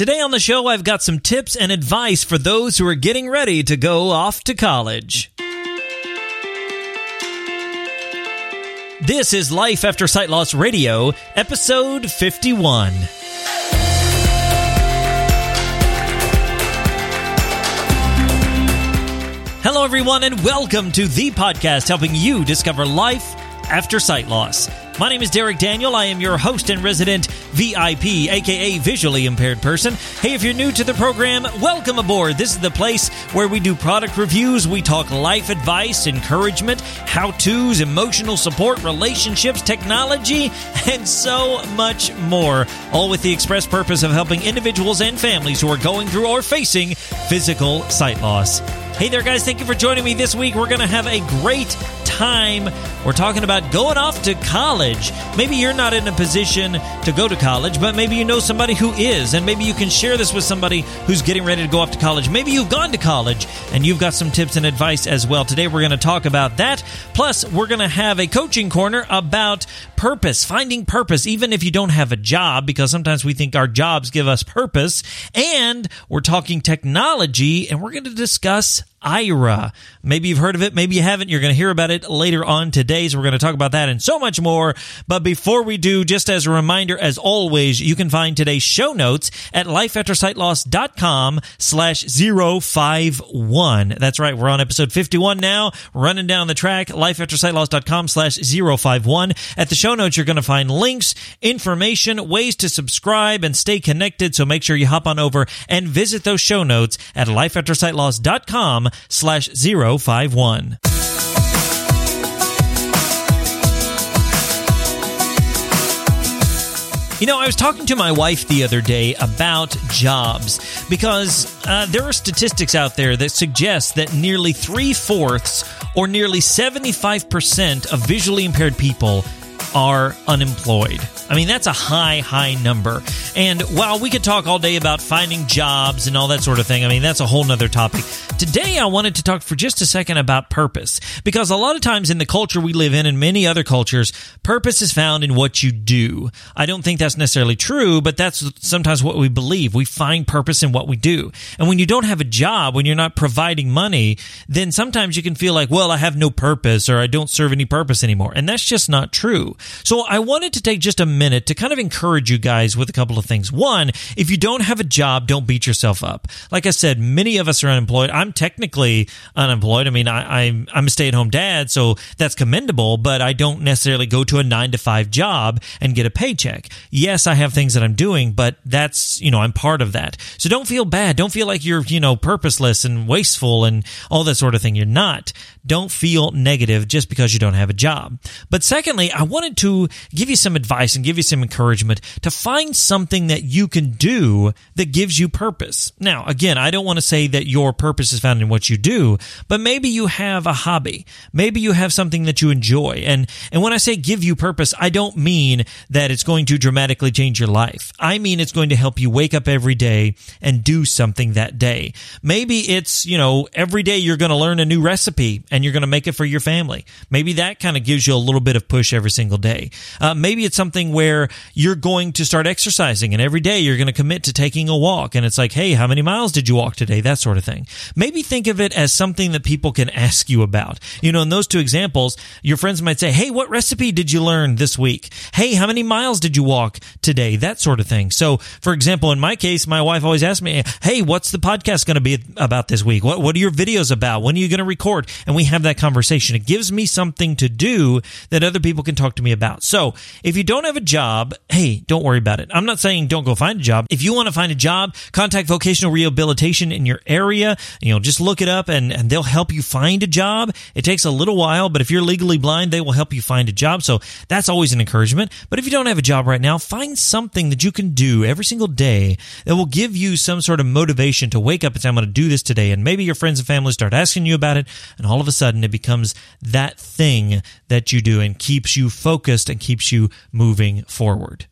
Today on the show, I've got some tips and advice for those who are getting ready to go off to college. This is Life After Sight Loss Radio, episode 51. Hello, everyone, and welcome to the podcast helping you discover life after sight loss. My name is Derek Daniel. I am your host and resident VIP, aka visually impaired person. Hey, if you're new to the program, welcome aboard. This is the place where we do product reviews, we talk life advice, encouragement, how to's, emotional support, relationships, technology, and so much more. All with the express purpose of helping individuals and families who are going through or facing physical sight loss. Hey there, guys. Thank you for joining me this week. We're going to have a great time. We're talking about going off to college. Maybe you're not in a position to go to college, but maybe you know somebody who is, and maybe you can share this with somebody who's getting ready to go off to college. Maybe you've gone to college and you've got some tips and advice as well. Today, we're going to talk about that. Plus, we're going to have a coaching corner about purpose, finding purpose, even if you don't have a job, because sometimes we think our jobs give us purpose. And we're talking technology, and we're going to discuss Aira. Maybe you've heard of it, maybe you haven't. You're going to hear about it later on today. So we're going to talk about that and so much more. But before we do, just as a reminder, as always, you can find today's show notes at lifeaftersightloss.com slash 051. That's right. We're on episode 51 now, running down the track, lifeaftersightloss.com slash 051. At the show notes, you're going to find links, information, ways to subscribe and stay connected. So make sure you hop on over and visit those show notes at lifeaftersightloss.com slash 051. You know, I was talking to my wife the other day about jobs because uh, there are statistics out there that suggest that nearly three fourths or nearly 75% of visually impaired people are unemployed. I mean, that's a high, high number. And while we could talk all day about finding jobs and all that sort of thing, I mean, that's a whole nother topic. Today, I wanted to talk for just a second about purpose because a lot of times in the culture we live in and many other cultures, purpose is found in what you do. I don't think that's necessarily true, but that's sometimes what we believe. We find purpose in what we do. And when you don't have a job, when you're not providing money, then sometimes you can feel like, well, I have no purpose or I don't serve any purpose anymore. And that's just not true. So I wanted to take just a minute to kind of encourage you guys with a couple of things. One, if you don't have a job, don't beat yourself up. Like I said, many of us are unemployed. I'm technically unemployed. I mean, I, I'm, I'm a stay at home dad, so that's commendable, but I don't necessarily go to a nine to five job and get a paycheck. Yes, I have things that I'm doing, but that's, you know, I'm part of that. So don't feel bad. Don't feel like you're, you know, purposeless and wasteful and all that sort of thing. You're not. Don't feel negative just because you don't have a job. But secondly, I wanted to give you some advice and give you some encouragement to find something that you can do that gives you purpose. Now, again, I don't want to say that your purpose is found in what you do, but maybe you have a hobby. Maybe you have something that you enjoy. And, and when I say give you purpose, I don't mean that it's going to dramatically change your life. I mean it's going to help you wake up every day and do something that day. Maybe it's, you know, every day you're going to learn a new recipe and you're going to make it for your family. Maybe that kind of gives you a little bit of push every single day. Uh, maybe it's something where you're going to start exercising and every day you're going to commit to taking a walk. And it's like, hey, how many miles did you walk today? That sort of thing. Maybe think of it as something that people can ask you about. You know, in those two examples, your friends might say, hey, what recipe did you learn this week? Hey, how many miles did you walk today? That sort of thing. So, for example, in my case, my wife always asks me, hey, what's the podcast going to be about this week? What, what are your videos about? When are you going to record? And we have that conversation. It gives me something to do that other people can talk to me about. So if you don't have a job, hey, don't worry about it. I'm not saying don't go find a job. If you want to find a job, contact vocational rehabilitation in your area. You know, just look it up and, and they'll help you find a job. It takes a little while, but if you're legally blind, they will help you find a job. So that's always an encouragement. But if you don't have a job right now, find something that you can do every single day that will give you some sort of motivation to wake up and say, I'm going to do this today. And maybe your friends and family start asking you about it. And all of a sudden it becomes that thing that you do and keeps you focused and keeps you moving forward.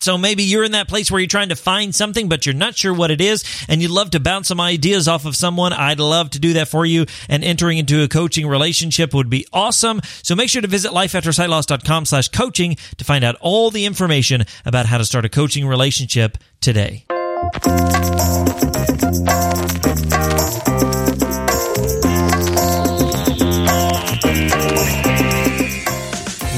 So maybe you're in that place where you're trying to find something, but you're not sure what it is, and you'd love to bounce some ideas off of someone. I'd love to do that for you, and entering into a coaching relationship would be awesome. So make sure to visit lifeaftersightloss.com slash coaching to find out all the information about how to start a coaching relationship today.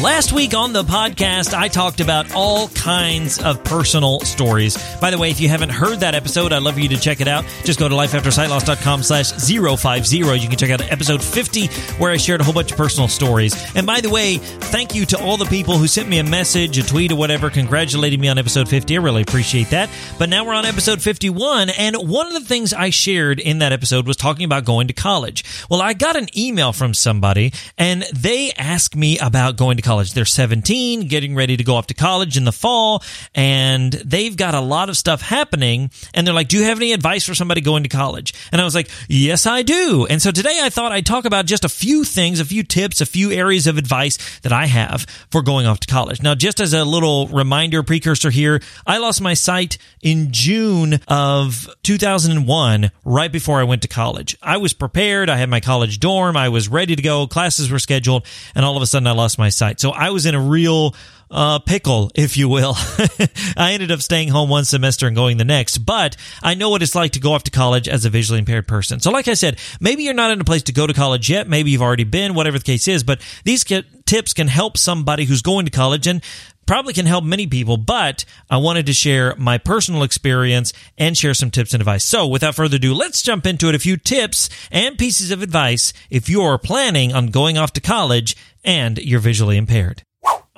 Last week on the podcast, I talked about all kinds of personal stories. By the way, if you haven't heard that episode, I'd love for you to check it out. Just go to lifeaftersightloss.com slash 050. You can check out episode 50 where I shared a whole bunch of personal stories. And by the way, thank you to all the people who sent me a message, a tweet, or whatever, congratulating me on episode 50. I really appreciate that. But now we're on episode 51. And one of the things I shared in that episode was talking about going to college. Well, I got an email from somebody and they asked me about going to college college. They're 17, getting ready to go off to college in the fall, and they've got a lot of stuff happening. And they're like, Do you have any advice for somebody going to college? And I was like, Yes, I do. And so today I thought I'd talk about just a few things, a few tips, a few areas of advice that I have for going off to college. Now, just as a little reminder, precursor here, I lost my sight in June of 2001, right before I went to college. I was prepared. I had my college dorm. I was ready to go. Classes were scheduled. And all of a sudden I lost my sight. So I was in a real uh, pickle, if you will. I ended up staying home one semester and going the next, but I know what it's like to go off to college as a visually impaired person. So, like I said, maybe you're not in a place to go to college yet. Maybe you've already been, whatever the case is, but these tips can help somebody who's going to college and probably can help many people, but I wanted to share my personal experience and share some tips and advice. So without further ado, let's jump into it. A few tips and pieces of advice if you're planning on going off to college and you're visually impaired.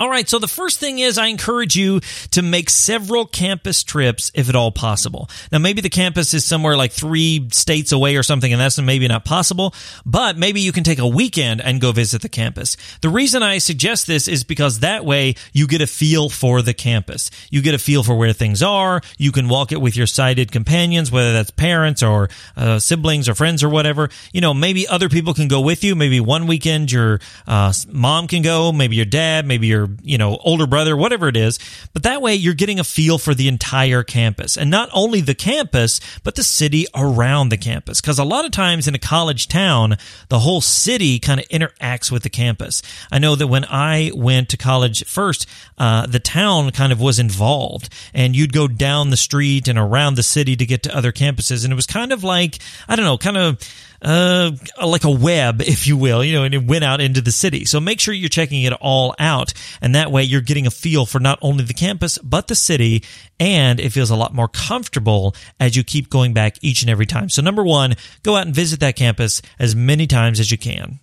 All right, so the first thing is I encourage you to make several campus trips if at all possible. Now, maybe the campus is somewhere like three states away or something, and that's maybe not possible, but maybe you can take a weekend and go visit the campus. The reason I suggest this is because that way you get a feel for the campus. You get a feel for where things are. You can walk it with your sighted companions, whether that's parents or uh, siblings or friends or whatever. You know, maybe other people can go with you. Maybe one weekend your uh, mom can go, maybe your dad, maybe your you know, older brother, whatever it is. But that way you're getting a feel for the entire campus and not only the campus, but the city around the campus. Cause a lot of times in a college town, the whole city kind of interacts with the campus. I know that when I went to college first, uh, the town kind of was involved and you'd go down the street and around the city to get to other campuses. And it was kind of like, I don't know, kind of, uh, like a web, if you will, you know, and it went out into the city. So make sure you're checking it all out. And that way you're getting a feel for not only the campus, but the city. And it feels a lot more comfortable as you keep going back each and every time. So number one, go out and visit that campus as many times as you can.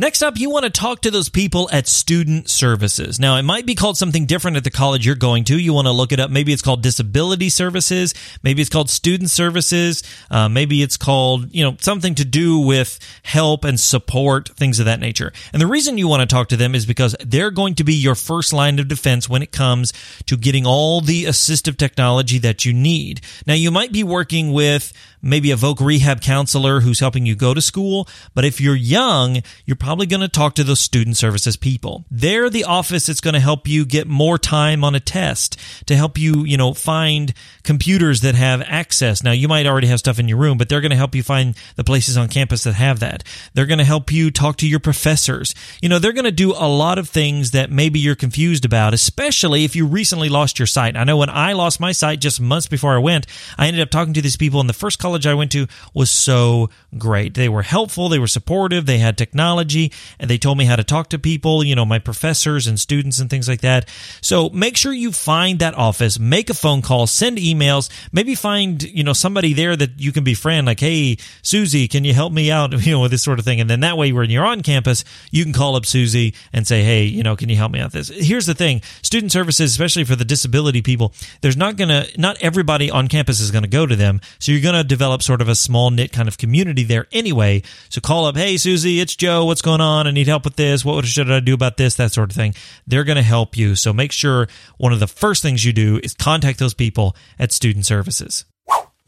Next up, you want to talk to those people at student services. Now, it might be called something different at the college you're going to. You want to look it up. Maybe it's called disability services. Maybe it's called student services. Uh, maybe it's called, you know, something to do with help and support, things of that nature. And the reason you want to talk to them is because they're going to be your first line of defense when it comes to getting all the assistive technology that you need. Now, you might be working with maybe a voc rehab counselor who's helping you go to school. But if you're young, you're probably going to talk to those student services people. They're the office that's going to help you get more time on a test to help you, you know, find computers that have access. Now, you might already have stuff in your room, but they're going to help you find the places on campus that have that. They're going to help you talk to your professors. You know, they're going to do a lot of things that maybe you're confused about, especially if you recently lost your sight. I know when I lost my sight just months before I went, I ended up talking to these people and the first college I went to was so great. They were helpful, they were supportive, they had technology, and they told me how to talk to people, you know, my professors and students and things like that. So make sure you find that office, make a phone call, send emails, maybe find, you know, somebody there that you can befriend, like, hey, Susie, can you help me out, you know, with this sort of thing. And then that way, when you're on campus, you can call up Susie and say, hey, you know, can you help me out this? Here's the thing student services, especially for the disability people, there's not going to, not everybody on campus is going to go to them. So you're going to develop sort of a small knit kind of community there anyway. So call up, hey, Susie, it's Joe. What's going on? I need help with this. What should I do about this? That sort of thing. They're going to help you. So make sure one of the first things you do is contact those people at student services.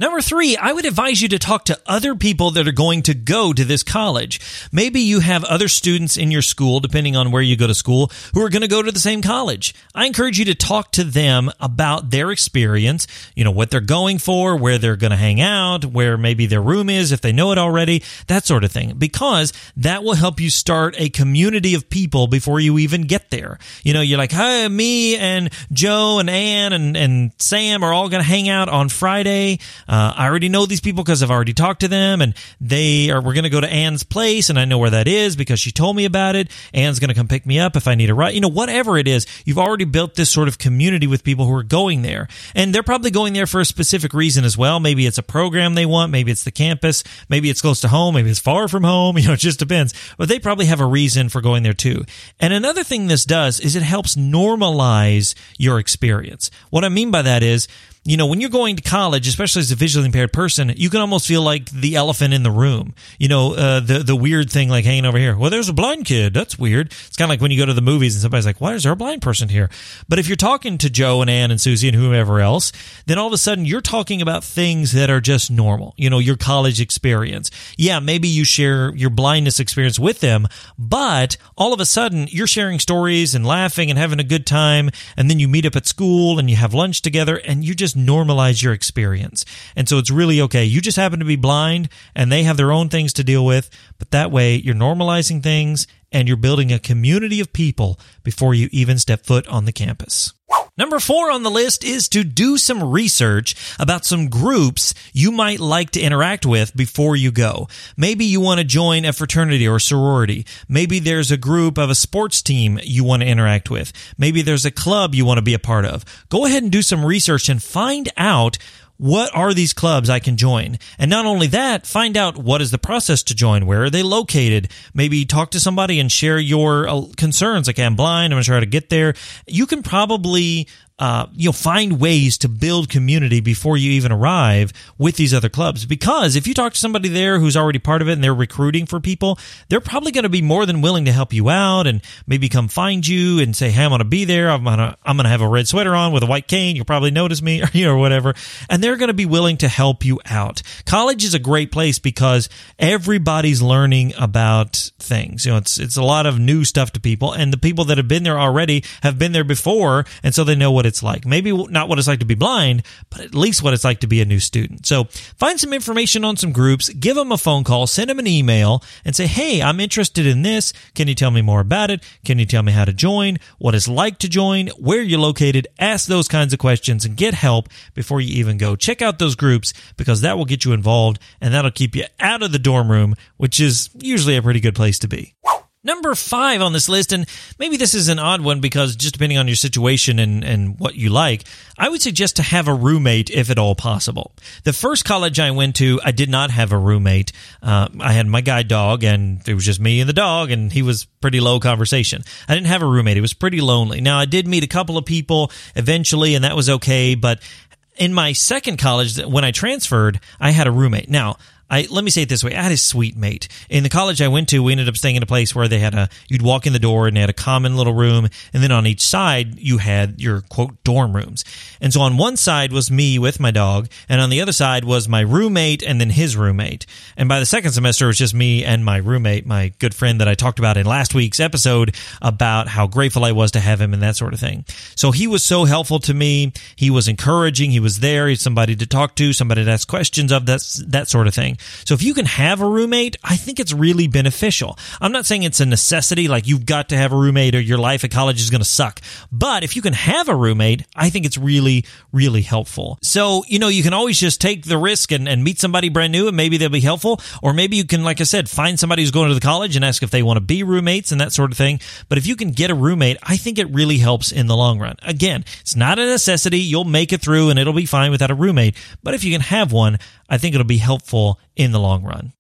Number three, I would advise you to talk to other people that are going to go to this college. Maybe you have other students in your school, depending on where you go to school, who are going to go to the same college. I encourage you to talk to them about their experience, you know, what they're going for, where they're going to hang out, where maybe their room is, if they know it already, that sort of thing, because that will help you start a community of people before you even get there. You know, you're like, hi, me and Joe and Ann and, and Sam are all going to hang out on Friday. Uh, I already know these people because I've already talked to them, and they are. We're going to go to Anne's place, and I know where that is because she told me about it. Anne's going to come pick me up if I need a ride. You know, whatever it is, you've already built this sort of community with people who are going there, and they're probably going there for a specific reason as well. Maybe it's a program they want, maybe it's the campus, maybe it's close to home, maybe it's far from home. You know, it just depends. But they probably have a reason for going there too. And another thing this does is it helps normalize your experience. What I mean by that is you know, when you're going to college, especially as a visually impaired person, you can almost feel like the elephant in the room. You know, uh, the the weird thing like hanging over here. Well, there's a blind kid. That's weird. It's kind of like when you go to the movies and somebody's like, "Why is there a blind person here?" But if you're talking to Joe and Ann and Susie and whoever else, then all of a sudden you're talking about things that are just normal. You know, your college experience. Yeah, maybe you share your blindness experience with them, but all of a sudden you're sharing stories and laughing and having a good time, and then you meet up at school and you have lunch together, and you just just normalize your experience. And so it's really okay. You just happen to be blind and they have their own things to deal with, but that way you're normalizing things and you're building a community of people before you even step foot on the campus. Number four on the list is to do some research about some groups you might like to interact with before you go. Maybe you want to join a fraternity or sorority. Maybe there's a group of a sports team you want to interact with. Maybe there's a club you want to be a part of. Go ahead and do some research and find out what are these clubs I can join? And not only that, find out what is the process to join. Where are they located? Maybe talk to somebody and share your uh, concerns. Like, I'm blind. I'm not sure how to get there. You can probably uh, you'll find ways to build community before you even arrive with these other clubs. Because if you talk to somebody there who's already part of it and they're recruiting for people, they're probably going to be more than willing to help you out and maybe come find you and say, "Hey, I'm going to be there. I'm going to I'm going to have a red sweater on with a white cane. You'll probably notice me, or you know, whatever." And they're going to be willing to help you out. College is a great place because everybody's learning about things. You know, it's it's a lot of new stuff to people, and the people that have been there already have been there before, and so they know what it's like. Maybe not what it's like to be blind, but at least what it's like to be a new student. So find some information on some groups, give them a phone call, send them an email, and say, Hey, I'm interested in this. Can you tell me more about it? Can you tell me how to join? What it's like to join? Where you're located? Ask those kinds of questions and get help before you even go. Check out those groups because that will get you involved and that'll keep you out of the dorm room, which is usually a pretty good place to be. Number five on this list, and maybe this is an odd one because just depending on your situation and, and what you like, I would suggest to have a roommate if at all possible. The first college I went to, I did not have a roommate. Uh, I had my guide dog, and it was just me and the dog, and he was pretty low conversation. I didn't have a roommate. It was pretty lonely. Now, I did meet a couple of people eventually, and that was okay, but in my second college, when I transferred, I had a roommate. Now, I let me say it this way: I had a sweet mate in the college I went to. We ended up staying in a place where they had a you'd walk in the door and they had a common little room, and then on each side you had your quote dorm rooms. And so on one side was me with my dog, and on the other side was my roommate and then his roommate. And by the second semester, it was just me and my roommate, my good friend that I talked about in last week's episode about how grateful I was to have him and that sort of thing. So he was so helpful to me. He was encouraging. He was there. He's somebody to talk to, somebody to ask questions of. That that sort of thing. So if you can have a roommate, I think it's really beneficial. I'm not saying it's a necessity, like you've got to have a roommate or your life at college is going to suck. But if you can have a roommate, I think it's really, really helpful. So, you know, you can always just take the risk and, and meet somebody brand new and maybe they'll be helpful. Or maybe you can, like I said, find somebody who's going to the college and ask if they want to be roommates and that sort of thing. But if you can get a roommate, I think it really helps in the long run. Again, it's not a necessity. You'll make it through and it'll be fine without a roommate. But if you can have one, I think it'll be helpful in the long run.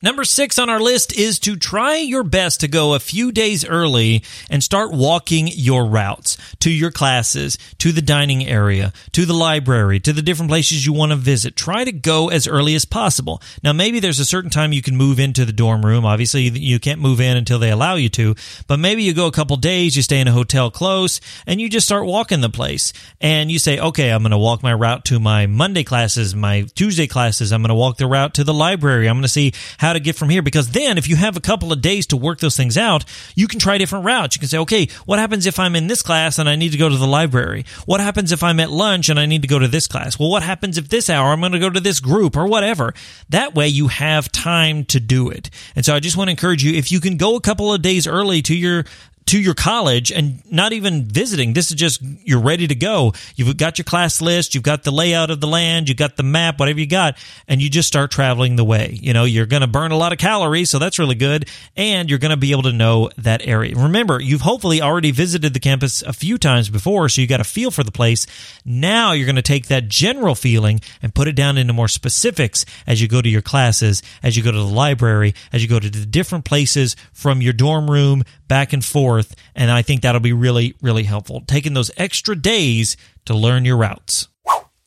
Number six on our list is to try your best to go a few days early and start walking your routes to your classes, to the dining area, to the library, to the different places you want to visit. Try to go as early as possible. Now, maybe there's a certain time you can move into the dorm room. Obviously, you can't move in until they allow you to, but maybe you go a couple days, you stay in a hotel close, and you just start walking the place. And you say, okay, I'm going to walk my route to my Monday classes, my Tuesday classes. I'm going to walk the route to the library. I'm going to see how how to get from here. Because then, if you have a couple of days to work those things out, you can try different routes. You can say, okay, what happens if I'm in this class and I need to go to the library? What happens if I'm at lunch and I need to go to this class? Well, what happens if this hour I'm going to go to this group or whatever? That way, you have time to do it. And so, I just want to encourage you if you can go a couple of days early to your to your college and not even visiting. This is just you're ready to go. You've got your class list, you've got the layout of the land, you've got the map, whatever you got, and you just start traveling the way. You know, you're going to burn a lot of calories, so that's really good, and you're going to be able to know that area. Remember, you've hopefully already visited the campus a few times before, so you got a feel for the place. Now you're going to take that general feeling and put it down into more specifics as you go to your classes, as you go to the library, as you go to the different places from your dorm room back and forth. And I think that'll be really, really helpful. Taking those extra days to learn your routes.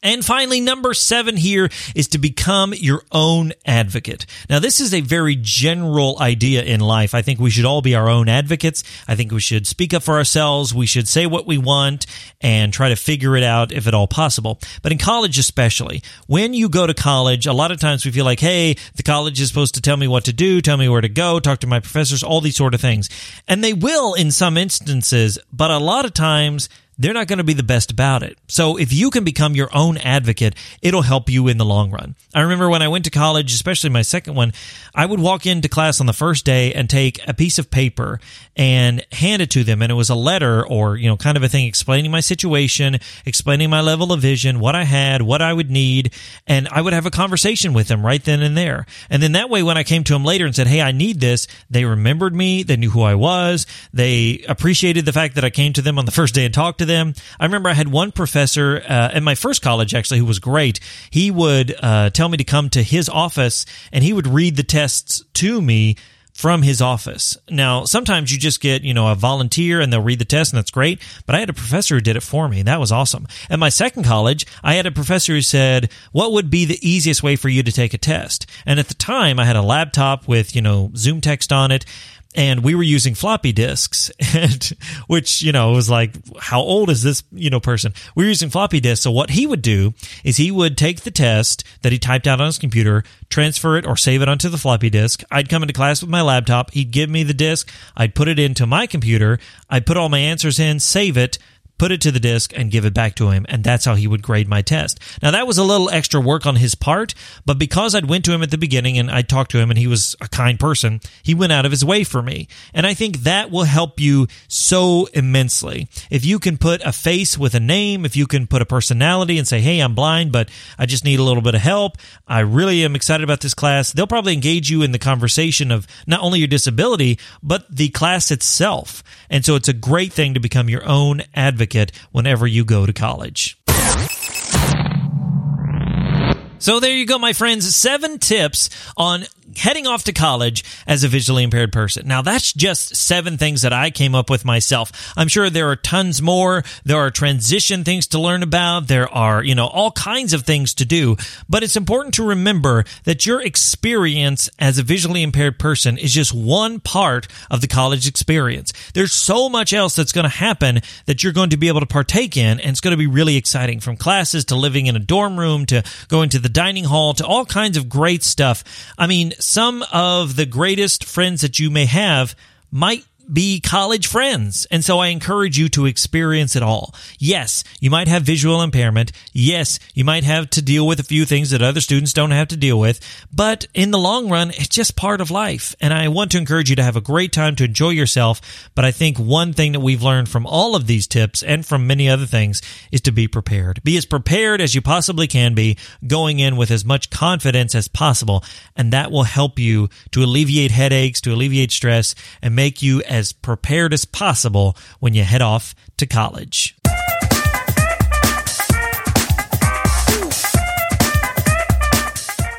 And finally, number seven here is to become your own advocate. Now, this is a very general idea in life. I think we should all be our own advocates. I think we should speak up for ourselves. We should say what we want and try to figure it out if at all possible. But in college, especially, when you go to college, a lot of times we feel like, hey, the college is supposed to tell me what to do, tell me where to go, talk to my professors, all these sort of things. And they will in some instances, but a lot of times they're not going to be the best about it. So if you can become your own advocate, it'll help you in the long run. I remember when I went to college, especially my second one, I would walk into class on the first day and take a piece of paper and hand it to them. And it was a letter or, you know, kind of a thing explaining my situation, explaining my level of vision, what I had, what I would need. And I would have a conversation with them right then and there. And then that way, when I came to them later and said, Hey, I need this, they remembered me. They knew who I was. They appreciated the fact that I came to them on the first day and talked to them. I remember I had one professor uh, at my first college, actually, who was great. He would uh, tell me to come to his office and he would read the tests to me from his office. Now, sometimes you just get, you know, a volunteer and they'll read the test and that's great, but I had a professor who did it for me. That was awesome. At my second college, I had a professor who said, "What would be the easiest way for you to take a test?" And at the time, I had a laptop with, you know, ZoomText on it and we were using floppy disks and which you know was like how old is this you know person? We were using floppy disks. So what he would do is he would take the test that he typed out on his computer transfer it or save it onto the floppy disk. I'd come into class with my laptop. He'd give me the disk. I'd put it into my computer. I'd put all my answers in save it put it to the disk, and give it back to him. And that's how he would grade my test. Now that was a little extra work on his part, but because I'd went to him at the beginning and I talked to him and he was a kind person, he went out of his way for me. And I think that will help you so immensely. If you can put a face with a name, if you can put a personality and say, Hey, I'm blind, but I just need a little bit of help. I really am excited about this class. They'll probably engage you in the conversation of not only your disability, but the class itself. And so it's a great thing to become your own advocate certificate whenever you go to college. So there you go, my friends. Seven tips on heading off to college as a visually impaired person. Now, that's just seven things that I came up with myself. I'm sure there are tons more. There are transition things to learn about. There are, you know, all kinds of things to do. But it's important to remember that your experience as a visually impaired person is just one part of the college experience. There's so much else that's going to happen that you're going to be able to partake in, and it's going to be really exciting from classes to living in a dorm room to going to the dining hall to all kinds of great stuff. I mean, some of the greatest friends that you may have might be college friends. And so I encourage you to experience it all. Yes, you might have visual impairment. Yes, you might have to deal with a few things that other students don't have to deal with. But in the long run, it's just part of life. And I want to encourage you to have a great time to enjoy yourself. But I think one thing that we've learned from all of these tips and from many other things is to be prepared. Be as prepared as you possibly can be going in with as much confidence as possible. And that will help you to alleviate headaches, to alleviate stress and make you as prepared as possible when you head off to college.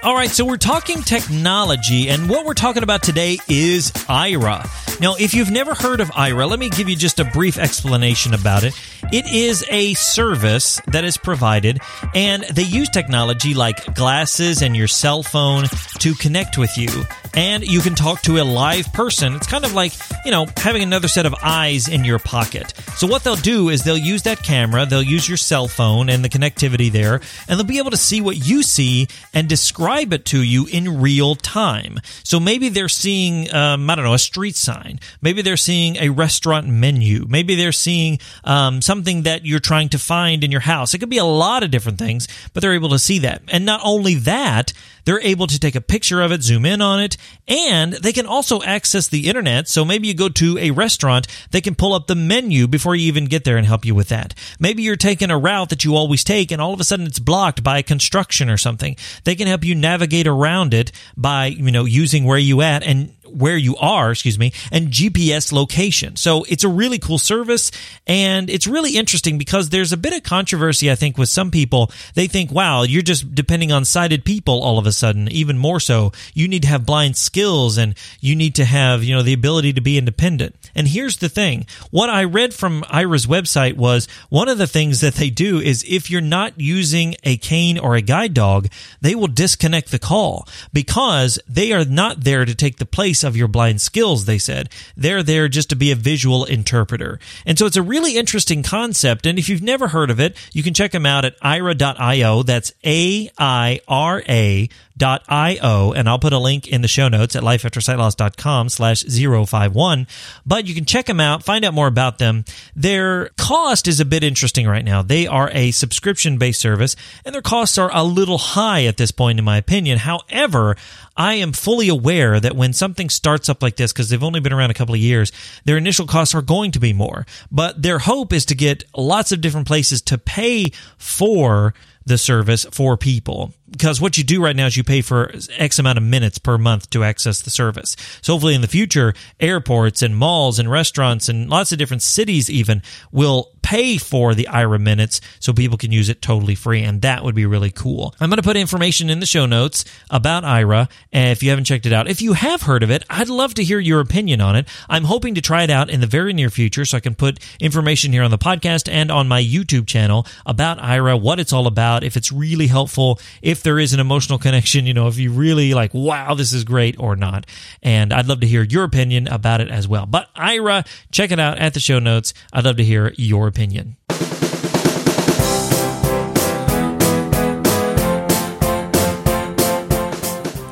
All right, so we're talking technology, and what we're talking about today is Aira. Now, if you've never heard of Aira, let me give you just a brief explanation about it. It is a service that is provided, and they use technology like glasses and your cell phone to connect with you. And you can talk to a live person. It's kind of like, you know, having another set of eyes in your pocket. So, what they'll do is they'll use that camera, they'll use your cell phone and the connectivity there, and they'll be able to see what you see and describe it to you in real time. So, maybe they're seeing, um, I don't know, a street sign. Maybe they're seeing a restaurant menu. Maybe they're seeing um, something that you're trying to find in your house. It could be a lot of different things, but they're able to see that. And not only that, they're able to take a picture of it, zoom in on it, and they can also access the internet. So maybe you go to a restaurant, they can pull up the menu before you even get there and help you with that. Maybe you're taking a route that you always take and all of a sudden it's blocked by construction or something. They can help you navigate around it by, you know, using where you at and where you are, excuse me, and GPS location. So it's a really cool service and it's really interesting because there's a bit of controversy, I think, with some people. They think, wow, you're just depending on sighted people all of a sudden, even more so. You need to have blind skills and you need to have, you know, the ability to be independent. And here's the thing. What I read from Aira's website was one of the things that they do is if you're not using a cane or a guide dog, they will disconnect the call because they are not there to take the place of your blind skills, they said. They're there just to be a visual interpreter. And so it's a really interesting concept. And if you've never heard of it, you can check them out at aira.io. That's A-I-R-A io and I'll put a link in the show notes at lifeaftersightloss.com slash 051. But you can check them out, find out more about them. Their cost is a bit interesting right now. They are a subscription based service and their costs are a little high at this point, in my opinion. However, I am fully aware that when something starts up like this, because they've only been around a couple of years, their initial costs are going to be more. But their hope is to get lots of different places to pay for the service for people because what you do right now is you pay for X amount of minutes per month to access the service. So hopefully in the future, airports and malls and restaurants and lots of different cities even will pay for the Aira minutes so people can use it totally free. And that would be really cool. I'm going to put information in the show notes about Aira if you haven't checked it out, if you have heard of it, I'd love to hear your opinion on it. I'm hoping to try it out in the very near future so I can put information here on the podcast and on my YouTube channel about Aira, what it's all about, if it's really helpful, if there is an emotional connection, you know, if you really like, wow, this is great or not. And I'd love to hear your opinion about it as well. But Aira, check it out at the show notes. I'd love to hear your opinion.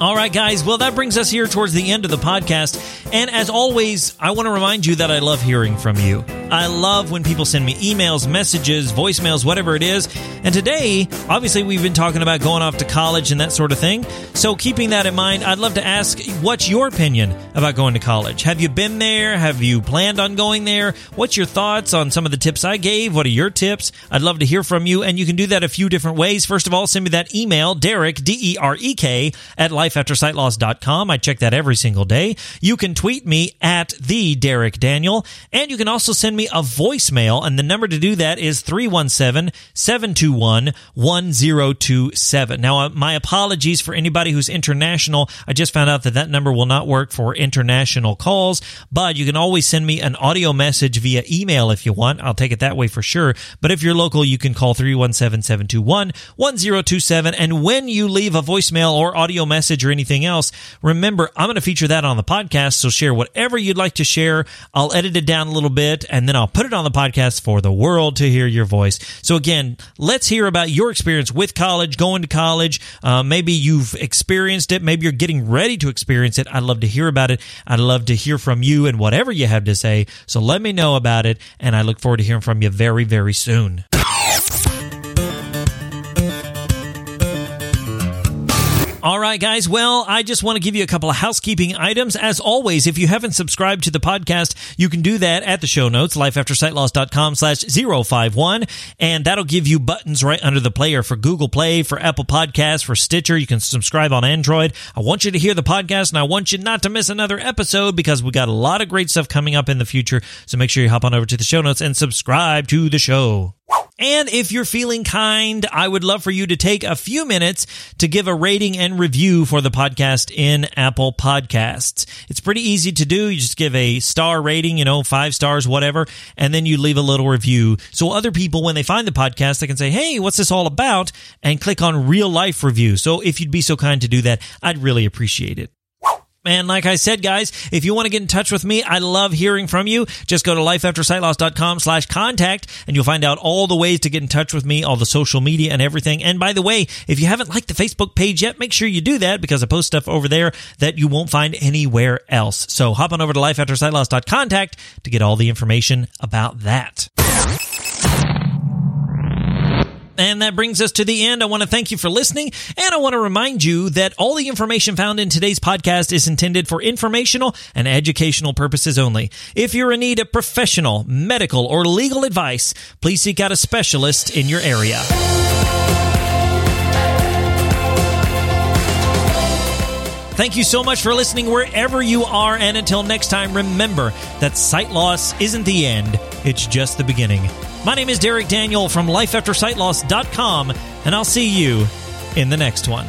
All right, guys. Well, that brings us here towards the end of the podcast. And as always, I want to remind you that I love hearing from you. I love when people send me emails, messages, voicemails, whatever it is. And today, obviously, we've been talking about going off to college and that sort of thing. So, keeping that in mind, I'd love to ask what's your opinion about going to college? Have you been there? Have you planned on going there? What's your thoughts on some of the tips I gave? What are your tips? I'd love to hear from you. And you can do that a few different ways. First of all, send me that email, Derek, D E R E K, at lifeaftersightloss.com. I check that every single day. You can tweet me at the Derek Daniel. And you can also send me me a voicemail, and the number to do that is 317 721 1027. Now, uh, my apologies for anybody who's international. I just found out that that number will not work for international calls, but you can always send me an audio message via email if you want. I'll take it that way for sure. But if you're local, you can call 317 721 1027. And when you leave a voicemail or audio message or anything else, remember, I'm going to feature that on the podcast. So share whatever you'd like to share. I'll edit it down a little bit and then I'll put it on the podcast for the world to hear your voice. So again, let's hear about your experience with college, going to college. Uh, maybe you've experienced it. Maybe you're getting ready to experience it. I'd love to hear about it. I'd love to hear from you and whatever you have to say. So let me know about it. And I look forward to hearing from you very, very soon. All right, guys. Well, I just want to give you a couple of housekeeping items. As always, if you haven't subscribed to the podcast, you can do that at the show notes, lifeaftersightloss.com slash 051. And that'll give you buttons right under the player for Google Play, for Apple Podcasts, for Stitcher. You can subscribe on Android. I want you to hear the podcast and I want you not to miss another episode because we got a lot of great stuff coming up in the future. So make sure you hop on over to the show notes and subscribe to the show. And if you're feeling kind, I would love for you to take a few minutes to give a rating and review for the podcast in Apple Podcasts. It's pretty easy to do. You just give a star rating, you know, five stars, whatever, and then you leave a little review. So other people, when they find the podcast, they can say, Hey, what's this all about? And click on real life review. So if you'd be so kind to do that, I'd really appreciate it. And like I said, guys, if you want to get in touch with me, I love hearing from you. Just go to lifeaftersightloss.com slash contact and you'll find out all the ways to get in touch with me, all the social media and everything. And by the way, if you haven't liked the Facebook page yet, make sure you do that because I post stuff over there that you won't find anywhere else. So hop on over to lifeaftersightloss.contact to get all the information about that. And that brings us to the end. I want to thank you for listening. And I want to remind you that all the information found in today's podcast is intended for informational and educational purposes only. If you're in need of professional, medical, or legal advice, please seek out a specialist in your area. Thank you so much for listening wherever you are. And until next time, remember that sight loss isn't the end, it's just the beginning. My name is Derek Daniel from lifeaftersightloss.com, and I'll see you in the next one.